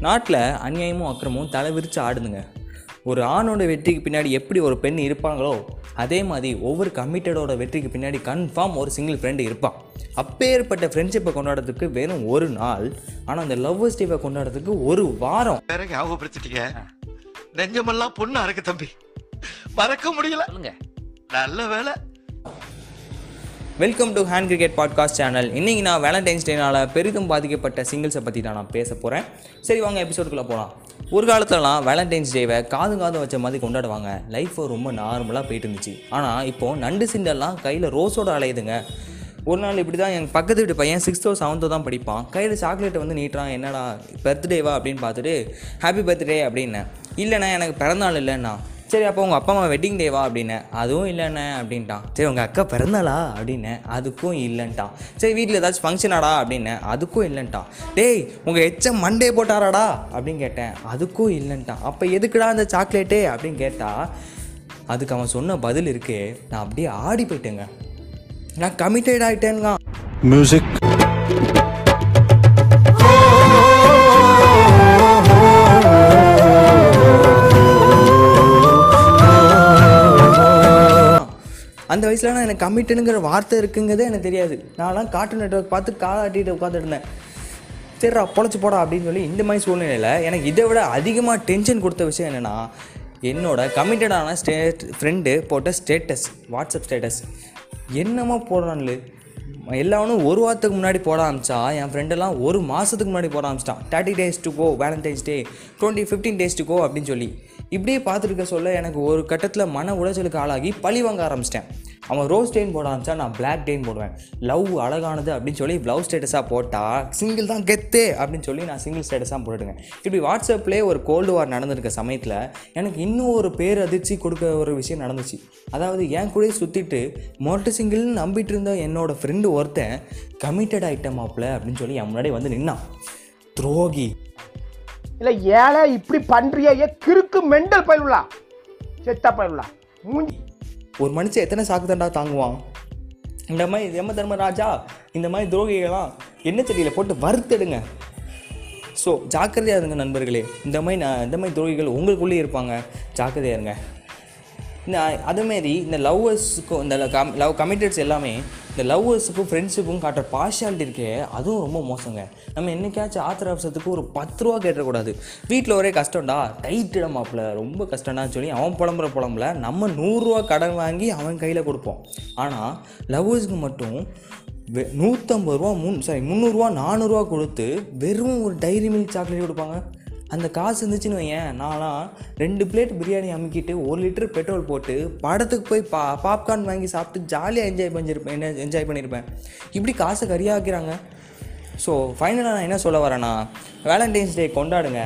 நாட்டில் அநியாயமும் அக்கிரமும் தலை விரித்து ஆடுதுங்க. ஒரு ஆணோட வெற்றிக்கு பின்னாடி எப்படி ஒரு பெண் இருப்பாங்களோ அதே மாதிரி ஒவ்வொரு கமிட்டடோட வெற்றிக்கு பின்னாடி கன்ஃபார்ம் ஒரு சிங்கிள் ஃப்ரெண்டு இருப்பான். அப்பேற்பட்ட ஃப்ரெண்ட்ஷிப்பை கொண்டாடுறதுக்கு வெறும் ஒரு நாள் ஆனால் அந்த லவ்வர்ஸ் டேவை கொண்டாடுறதுக்கு ஒரு வாரம். வேற ஞாபகப்படுத்திட்டீங்க? நெஞ்சமெல்லாம் பொண்ணா இருக்கு தம்பி. மறக்க முடியல. சொல்லுங்க. நல்ல வேலை welcome to hand cricket podcast channel இன்றைக்கி நான் வேலண்டைன்ஸ் டேனால் பெரிதும் பாதிக்கப்பட்ட சிங்கிள்ஸை பற்றி தான் நான் பேச போகிறேன் சரி வாங்க எபிசோடுக்குள்ளே போகலாம் ஒரு காலத்துலலாம் வேலண்டைன்ஸ் டேவை காது காது வச்ச மாதிரி கொண்டாடுவாங்க. லைஃப்பை ரொம்ப நார்மலாக போயிட்டு இருந்துச்சு. ஆனால் இப்போது நண்டு சிண்டெல்லாம் கையில் ரோஸோட அலையுதுங்க. ஒரு நாள் இப்படி தான் எங்கள் பக்கத்து வீட்டு பையன் சிக்ஸ்த்தோ செவன்த்தோ தான் படிப்பான். கையில் சாக்லேட்டை வந்து நீட்டுறான். என்னடா பர்த்டேவா அப்படின்னு பார்த்துட்டு ஹாப்பி பர்த்டே அப்படின்னேன். இல்லைண்ணா எனக்கு பிறந்தநாள் இல்லைண்ணா. சரி அப்போ உங்கள் அப்பா அம்மா வெட்டிங் டேவா அப்படின்னேன் அதுவும் இல்லைண்ணே அப்படின்ட்டான். சரி உங்கள் அக்கா பிறந்தாளா அப்படின்னேன் அதுக்கும் இல்லைன்ட்டான். சரி வீட்டில் ஏதாச்சும் ஃபங்க்ஷனாடா அப்படின்னேன் அதுக்கும் இல்லைன்ட்டான். டேய் உங்கள் எச்சம் மண்டே போட்டாராடா அப்படின்னு கேட்டேன். அதுக்கும் இல்லைன்ட்டான். அப்போ எதுக்குடா அந்த சாக்லேட்டே அப்படின்னு கேட்டால் அதுக்கு அவன் சொன்ன பதில் இருக்கு. நான் அப்படியே ஆடி போயிட்டேங்க. நான் கமிட்டட் ஆகிட்டேங்க மியூசிக் அந்த வயசில் நான் எனக்கு கமிட்டுங்கிற வார்த்தை இருக்குங்கிறதே எனக்கு தெரியாது. நான்லாம் கார்ட்டூன் நெட்ஒர்க் பார்த்து காலாட்டிட்டு உட்காந்துருந்தேன் சரிடா பொழைச்சி போடா அப்படின்னு சொல்லி இந்த மாதிரி சூழ்நிலையில் எனக்கு இதை விட அதிகமாக டென்ஷன் கொடுத்த விஷயம் என்னென்னா என்னோட கமிட்டடான ஸ்டேட் ஃப்ரெண்டு போட்ட ஸ்டேட்டஸ் வாட்ஸ்அப் ஸ்டேட்டஸ் என்னமோ போடுறான்லு எல்லாவனும் ஒரு வாரத்துக்கு முன்னாடி போட ஆரம்பிச்சா என் ஃப்ரெண்டெல்லாம் ஒரு மாதத்துக்கு முன்னாடி போட ஆரம்பிச்சிட்டான். Thirty days to go Valentine's day twenty fifteen days to go அப்படின்னு சொல்லி. இப்படியே பார்த்துருக்க சொல்ல எனக்கு ஒரு கட்டத்தில் மன உளைச்சலுக்கு ஆளாகி பழி வாங்க ஆரம்பிச்சிட்டேன். அவன் ரோஸ் டெயின் போட ஆரம்பிச்சா நான் பிளாக் டெயின் போடுவேன். லவ் அழகானது அப்படின்னு சொல்லி லவ் ஸ்டேட்டஸாக போட்டால் சிங்கிள் தான் கெத்து அப்படின்னு சொல்லி நான் சிங்கிள் ஸ்டேட்டஸாக போட்டுடுங்க இப்படி வாட்ஸ்அப்லேயே ஒரு கோல்டு வார் நடந்திருக்க சமயத்தில் எனக்கு இன்னும் ஒரு பேர் அதிர்ச்சி கொடுக்க ஒரு விஷயம் நடந்துச்சு. அதாவது என் கூட சுற்றிட்டு மொட்டை சிங்கிள்னு நம்பிட்டு இருந்த என்னோட ஃப்ரெண்டு ஒருத்தன் கமிட்டட் ஐட்டம் ஆப்பில் அப்படின்னு சொல்லி என் முன்னாடி வந்து நின்னான். துரோகி. இல்லை ஏழை இப்படி பண்ணுறியே ஏ கிறுக்கு மெண்டல் பயிலுலா செத்தா பயிலுலா மூஞ்சி. ஒரு மனுஷன் எத்தனை சாக்கு தண்டா தாங்குவான்? இந்த மாதிரி எம்ம தர்மராஜா இந்த மாதிரி துரோகிகள்லாம் என்ன தெரியல போட்டு வறுத்தெடுங்க. ஸோ ஜாக்கிரதையாக இருங்க நண்பர்களே. இந்த மாதிரி நான் இந்த மாதிரி துரோகிகள் உங்களுக்குள்ளேயே இருப்பாங்க. ஜாக்கிரதையாக இருங்க. இந்த அதேமாரி இந்த லவ்வர்ஸுக்கும் இந்த கம் லவ் கமிட்டட்ஸ் எல்லாமே இந்த லவ்வர்ஸுக்கும் ஃப்ரெண்ட்ஷிப்பும் காட்டுற பார்ஷாலிட்டி இருக்கே அதுவும் ரொம்ப மோசங்க. நம்ம என்னைக்காச்சும் ஆத்திர அவசரத்துக்கு ஒரு பத்து ரூபா கேட்டக்கூடாது வீட்டில் ஒரே கஷ்டம்டா டைட்டிட மாப்பிள்ள ரொம்ப கஷ்டம்டான்னு சொல்லி அவன் புலம்புற புலம்புல நம்ம நூறுரூவா கடன் வாங்கி அவன் கையில் கொடுப்போம். ஆனால் லவ்வர்ஸுக்கு மட்டும் வெ நூற்றம்பது ரூபா முன் சாரி முந்நூறுரூவா நானூறுரூவா கொடுத்து வெறும் ஒரு டைரி மில்க் சாக்லேட் கொடுப்பாங்க. அந்த காசு இருந்துச்சுன்னு வையேன் நான்லாம் ரெண்டு பிளேட் பிரியாணி அமுக்கிட்டு ஒரு லிட்டர் பெட்ரோல் போட்டு படத்துக்கு போய் பா பாப்கார்ன் வாங்கி சாப்பிட்டு ஜாலியாக என்ஜாய் பண்ணியிருப்பேன் என்ன என்ஜாய் பண்ணியிருப்பேன் இப்படி காசை கரியாக்கிறாங்க. ஸோ ஃபைனலாக நான் என்ன சொல்ல வரேன்னா வேலண்டைன்ஸ் டே கொண்டாடுங்க.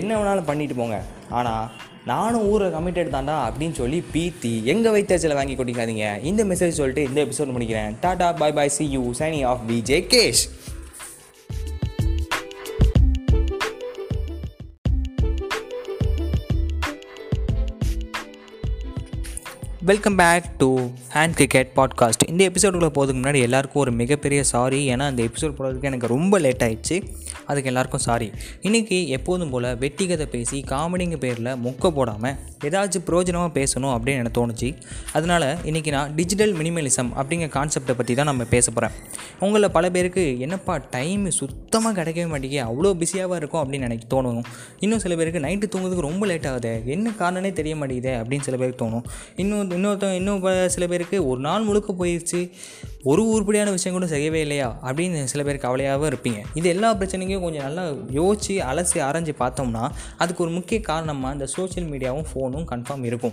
என்ன வேணாலும் பண்ணிட்டு போங்க. ஆனால் நானும் ஊரை கமிட்டட் தாண்டா அப்படின்னு சொல்லி பீத்தி எங்கள் வைத்தச்சில் வாங்கி கொட்டிக்காதீங்க. இந்த மெசேஜ் சொல்லிட்டு இந்த எபிசோட் முடிக்கிறேன். Tata bye bye see you signing off VJ Kesh welcome back to hand cricket podcast இந்த எபிசோடுக்குள்ளே போகிறதுக்கு முன்னாடி எல்லாருக்கும் ஒரு மிகப்பெரிய சாரி ஏன்னா அந்த எபிசோட் போடுறதுக்கு எனக்கு ரொம்ப லேட் ஆயிடுச்சு. அதுக்கு எல்லாருக்கும் சாரி இன்றைக்கி எப்போதும் போல் வெட்டிகதை பேசி காமெடிங்க பேரில் மொக்க போடாமல் ஏதாச்சும் பிரயோஜனமாக பேசணும் அப்படின்னு எனக்கு தோணுச்சு. அதனால் இன்றைக்கி நான் டிஜிட்டல் மினிமலிசம் அப்படிங்கிற கான்செப்டை பற்றி தான் நம்ம பேச போகிறேன் உங்களில் பல பேருக்கு என்னப்பா டைம் சுத்தமாக கிடைக்கவே மாட்டேங்குது அவ்வளோ பிஸியாகவும் இருக்கும் அப்படின்னு எனக்கு தோணும். இன்னும் சில பேருக்கு நைட்டு தூங்குறதுக்கு ரொம்ப லேட் ஆகுது என்ன காரணனே தெரிய மாட்டேங்குது அப்படின்னு சில பேருக்கு தோணும். இன்னும் இன்னொருத்தவங்க இன்னும் சில பேருக்கு ஒரு நாள் முழுக்க போயிடுச்சு ஒரு உருப்படியான விஷயம் கூட செய்யவே இல்லையா? அப்படின்னு சில பேர் கவலையாகவும் இருப்பீங்க. இது எல்லா பிரச்சனைக்கும் கொஞ்சம் நல்லா யோசித்து அலசி அரைஞ்சு பார்த்தோம்னா அதுக்கு ஒரு முக்கிய காரணமாக இந்த சோஷியல் மீடியாவும் ஃபோனும் கன்ஃபார்ம் இருக்கும்.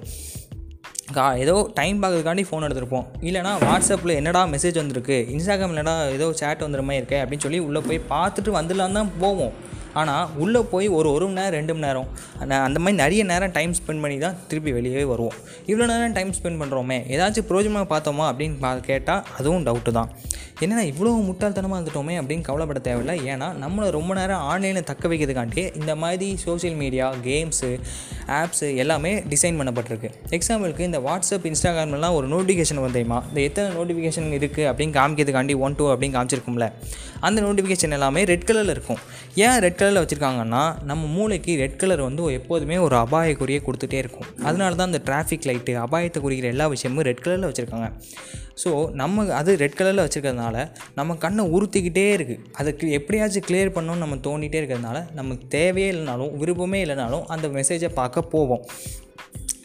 கா ஏதோ டைம் பார்க்கறதுக்காண்டி ஃபோன் எடுத்திருப்போம். இல்லைனா வாட்ஸ்அப்பில் என்னடா மெசேஜ் வந்திருக்கு? இன்ஸ்டாகிராமில் என்னடா ஏதோ சேட் வந்துடுற மாதிரி இருக்கே? அப்படின்னு சொல்லி உள்ளே போய் பார்த்துட்டு வந்துடலாம் தான் போவோம். ஆனால் உள்ளே போய் ஒரு ஒரு மணி நேரம் ரெண்டு மணி நேரம் அந்த- மாதிரி நிறைய நேரம் டைம் ஸ்பெண்ட் பண்ணி தான் திருப்பி வெளியே வருவோம். இவ்வளோ நேரம் டைம் ஸ்பெண்ட் பண்ணுறோமே ஏதாச்சும் பிரோஜனமாக பார்த்தோமா அப்படின்னு பா கேட்டால் அதுவும் டவுட்டு தான். என்னென்னா இவ்வளோ முட்டாள்தனமாக இருந்துட்டோமே அப்படின்னு கவலைப்பட தேவையில்லை. ஏன்னா நம்மளை ரொம்ப நேரம் ஆன்லைனில் தக்க வைக்கிறதுக்காண்டி இந்த மாதிரி சோஷியல் மீடியா கேம்ஸு ஆப்ஸு எல்லாமே டிசைன் பண்ணப்பட்டிருக்கு. எக்ஸாம்பிளுக்கு இந்த வாட்ஸ்அப் இன்ஸ்டாகிராம்லாம் ஒரு நோட்டிஃபிகேஷன் வந்தேமா இந்த எத்தனை நோட்டிஃபிகேஷன் இருக்குது அப்படின்னு காமிக்கிறதுக்காண்டி ஒன் டூ அப்படின்னு காமிச்சிருக்கும்ல. அந்த நோட்டிஃபிகேஷன் எல்லாமே ரெட் கலரில் இருக்கும். ஏன் ரெட் ரெட் கலரில் வச்சுருக்காங்கன்னா நம்ம மூளைக்கு ரெட் கலர் வந்து எப்போதுமே ஒரு அபாயக்குறியை கொடுத்துட்டே இருக்கும். அதனால தான் அந்த டிராஃபிக் லைட்டு அபாயத்தை குறிக்கிற எல்லா விஷயமும் ரெட் கலரில் வச்சுருக்காங்க. ஸோ நம்ம அது ரெட் கலரில் வச்சுருக்கிறதுனால நம்ம கண்ணை உறுத்திக்கிட்டே இருக்குது அதுக்கு எப்படியாச்சும் கிளியர் பண்ணணும்னு நம்ம தோண்டிகிட்டே இருக்கிறதுனால நமக்கு தேவையே இல்லைனாலும் விருப்பமே இல்லைனாலும் அந்த மெசேஜை பார்க்க போவோம்.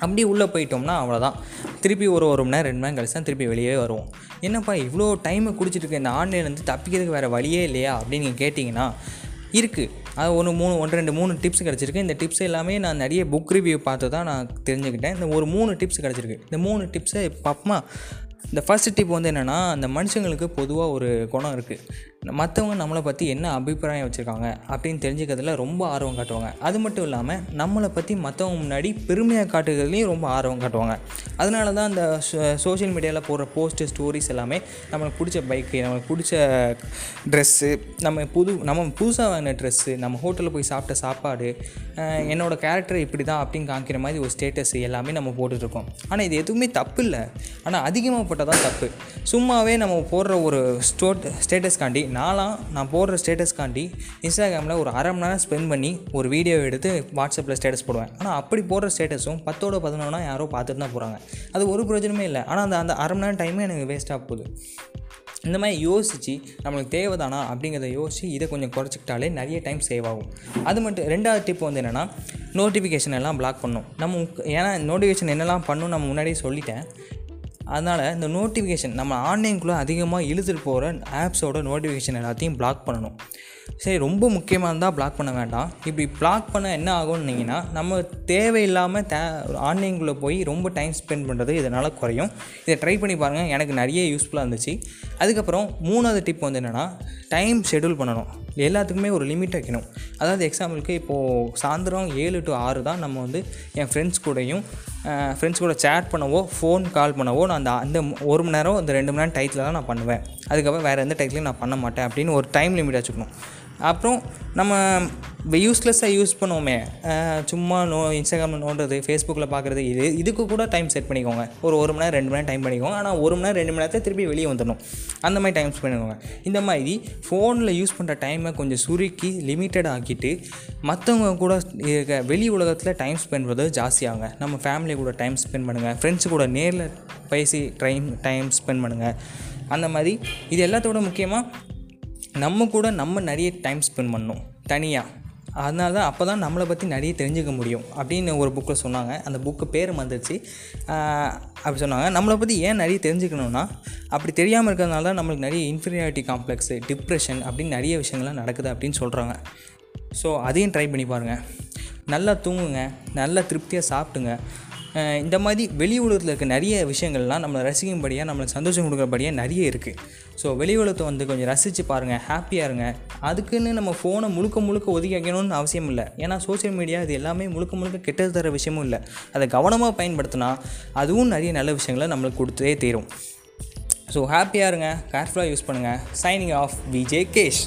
அப்படி உள்ளே போயிட்டோம்னா அவ்வளோதான் திருப்பி ஒரு ஒரு மணி நேரம் ரெண்டு மணி நேரம் கழிச்சு தான் திருப்பி வெளியே வருவோம். என்னப்பா இவ்வளோ டைமை குடிச்சிட்டு இருக்க இந்த ஆன்லைன்லேருந்து தப்பிக்கிறதுக்கு வேறு வழியே இல்லையா அப்படின்னு நீங்கள் கேட்டிங்கன்னா இருக்குது அது ஒன்று மூணு ஒன்று ரெண்டு மூணு டிப்ஸ் கிடச்சிருக்கு. இந்த டிப்ஸ் எல்லாமே நான் நிறைய புக் ரிவ்யூ பார்த்து தான் நான் தெரிஞ்சுக்கிட்டேன். இந்த ஒரு மூணு டிப்ஸ் கிடச்சிருக்கு. இந்த மூணு டிப்ஸை பார்ப்போமா இந்த ஃபஸ்ட்டு டிப் வந்து என்னென்னா அந்த மனுஷங்களுக்கு பொதுவாக ஒரு குணம் இருக்குது மற்றவங்க நம்மளை பற்றி என்ன அபிப்பிராயம் வச்சுருக்காங்க அப்படின்னு தெரிஞ்சுக்கிறதுல ரொம்ப ஆர்வம் காட்டுவாங்க. அது மட்டும் இல்லாமல் நம்மளை பற்றி மற்றவங்க முன்னாடி பெருமையாக காட்டுகிறதுலையும் ரொம்ப ஆர்வம் காட்டுவாங்க. அதனால தான் அந்த சோஷியல் மீடியாவில் போடுற போஸ்ட்டு ஸ்டோரிஸ் எல்லாமே நம்மளுக்கு பிடிச்ச பைக்கு நம்மளுக்கு பிடிச்ச ட்ரெஸ்ஸு நம்ம புது நம்ம புதுசாக வாங்கின ட்ரெஸ்ஸு நம்ம ஹோட்டலில் போய் சாப்பிட்ட சாப்பாடு என்னோடய என்னோட கேரக்டர் இப்படி தான் அப்படின்னு காமிக்கிற மாதிரி ஒரு ஸ்டேட்டஸ் எல்லாமே நம்ம போட்டுட்ருக்கோம் ஆனால் இது எதுவுமே தப்பு இல்லை. ஆனால் அதிகமாக போட்டால் தான் தப்பு. சும்மாவே நம்ம போடுற ஒரு ஸ்டோட் ஸ்டேட்டஸ்காண்டி நான்லாம் நான் போடுற ஸ்டேட்டஸ்காண்டி இன்ஸ்டாகிராமில் ஒரு அரை மணி நேரம் ஸ்பெண்ட் பண்ணி ஒரு வீடியோ எடுத்து வாட்ஸ்அப்பில் ஸ்டேட்டஸ் போடுவேன். ஆனால் அப்படி போடுற ஸ்டேட்டஸும் பத்தோட பதினொன்னா யாரோ பார்த்துட்டு தான் போகிறாங்க அது ஒரு பிரயோஜனமே இல்லை. ஆனால் அந்த அந்த அரை மணி நேரம் டைமே எனக்கு வேஸ்ட்டாக போகுது. இந்த மாதிரி யோசித்து நம்மளுக்கு தேவைதானா அப்படிங்கிறத யோசித்து இதை கொஞ்சம் குறைச்சிக்கிட்டாலே நிறைய டைம் சேவ் ஆகும். அது மட்டும் ரெண்டாவது டிப் வந்து என்னென்னா நோட்டிஃபிகேஷன் எல்லாம் பிளாக் பண்ணும். நம்ம ஏன்னா நோட்டிஃபிகேஷன் என்னெல்லாம் பண்ணும் நம்ம முன்னாடியே சொல்லிட்டேன். அதனால் இந்த நோட்டிஃபிகேஷன் நம்ம ஆன்லைனுக்குள்ளே அதிகமாக இழுத்துட்டு போகிற ஆப்ஸோட நோட்டிஃபிகேஷன் எல்லாத்தையும் பிளாக் பண்ணணும். சரி ரொம்ப முக்கியமாக இருந்தால் பிளாக் பண்ண வேண்டாம். இப்படி பிளாக் பண்ண என்ன ஆகும்னீங்கன்னா நம்ம தேவையில்லாமல் தே ஆன்லைனுக்குள்ளே போய் ரொம்ப டைம் ஸ்பெண்ட் பண்ணுறது இதனால் குறையும். இதை ட்ரை பண்ணி பாருங்கள் எனக்கு நிறைய யூஸ்ஃபுல்லாக இருந்துச்சு. அதுக்கப்புறம் மூணாவது டிப் வந்து என்னென்னா டைம் ஷெடியூல் பண்ணணும். எல்லாத்துக்குமே ஒரு லிமிட் வைக்கணும். அதாவது எக்ஸாம்பிளுக்கு இப்போது சாயந்தரம் ஏழு டு ஆறு தான் நம்ம வந்து என் ஃப்ரெண்ட்ஸ் கூடயும் ஃப்ரெண்ட்ஸ் கூட சேட் பண்ணவோ ஃபோன் கால் பண்ணவோ நான் அந்த அந்த ஒரு மணி நேரம் அந்த ரெண்டு மணி நேரம் டைத்தில் தான் நான் பண்ணுவேன். அதுக்கப்புறம் வேறு எந்த டைத்துலையும் நான் பண்ண மாட்டேன் அப்படின்னு ஒரு டைம் லிமிட் வச்சுக்கணும். அப்புறம் நம்ம யூஸ்லெஸ்ஸாக யூஸ் பண்ணுவோமே. சும்மா நோ இன்ஸ்டாகிராமில் நோண்டுறது ஃபேஸ்புக்கில் பார்க்குறது இது இதுக்கு கூட டைம் செட் பண்ணிக்கோங்க. ஒரு ஒரு மணி நேரம் ரெண்டு மணி நேரம் டைம் பண்ணிக்கோங்க. ஆனால் ஒரு மணி நேரம் ரெண்டு மணி நேரத்தை திருப்பி வெளியே வந்துடணும். அந்த மாதிரி டைம் ஸ்பெண்ட் பண்ணுவாங்க இந்த மாதிரி ஃபோனில் யூஸ் பண்ணுற டைமை கொஞ்சம் சுருக்கி லிமிட்டட் ஆக்கிட்டு மற்றவங்க கூட இருக்க வெளி உலகத்தில் டைம் ஸ்பெண்ட் பண்ணுறது ஜாஸ்தியாகுங்க நம்ம ஃபேமிலி கூட டைம் ஸ்பெண்ட் பண்ணுங்கள் ஃப்ரெண்ட்ஸ் கூட நேரில் பேசி டைம் டைம் ஸ்பெண்ட் பண்ணுங்கள் அந்த மாதிரி இது எல்லாத்தோட முக்கியமாக நம்ம கூட நம்ம நிறைய டைம் ஸ்பெண்ட் பண்ணணும் தனியாக அதனால தான் அப்போ தான் நம்மளை பற்றி நிறைய தெரிஞ்சுக்க முடியும் அப்படின்னு ஒரு புக்கில் சொன்னாங்க. அந்த புக்கு பேர் வந்துருச்சு. அப்படி சொன்னாங்க. நம்மளை பற்றி ஏன் நிறைய தெரிஞ்சுக்கணுன்னா அப்படி தெரியாமல் இருக்கிறதுனால தான் நம்மளுக்கு நிறைய இன்ஃபீரியாரிட்டி காம்ப்ளெக்ஸு டிப்ரெஷன் அப்படின்னு நிறைய விஷயங்கள்லாம் நடக்குது அப்படின்னு சொல்கிறாங்க ஸோ அதையும் ட்ரை பண்ணி பாருங்கள் நல்லா தூங்குங்க நல்லா திருப்தியாக சாப்பிடுங்க. இந்த மாதிரி வெளி உலகத்தில் இருக்க நிறைய விஷயங்கள்லாம் நம்மளை ரசிக்கும்படியாக நம்மளுக்கு சந்தோஷம் கொடுக்குறபடியாக நிறைய இருக்குது ஸோ வெளி உலகத்தை வந்து கொஞ்சம் ரசித்து பாருங்கள் ஹாப்பியாக இருங்க. அதுக்குன்னு நம்ம ஃபோனை முழுக்க முழுக்க ஒதுக்கி வைக்கணும்னு அவசியம் இல்லை. ஏன்னா சோஷியல் மீடியா இது எல்லாமே முழுக்க முழுக்க கெட்டது தர விஷயமும் இல்லை. அதை கவனமாக பயன்படுத்தினா அதுவும் நிறைய நல்ல விஷயங்களை நம்மளுக்கு கொடுத்தே தீரும். ஸோ ஹாப்பியாக இருங்க கேர்ஃபுல்லாக யூஸ் பண்ணுங்கள் சைனிங் ஆஃப் விஜே கேஷ்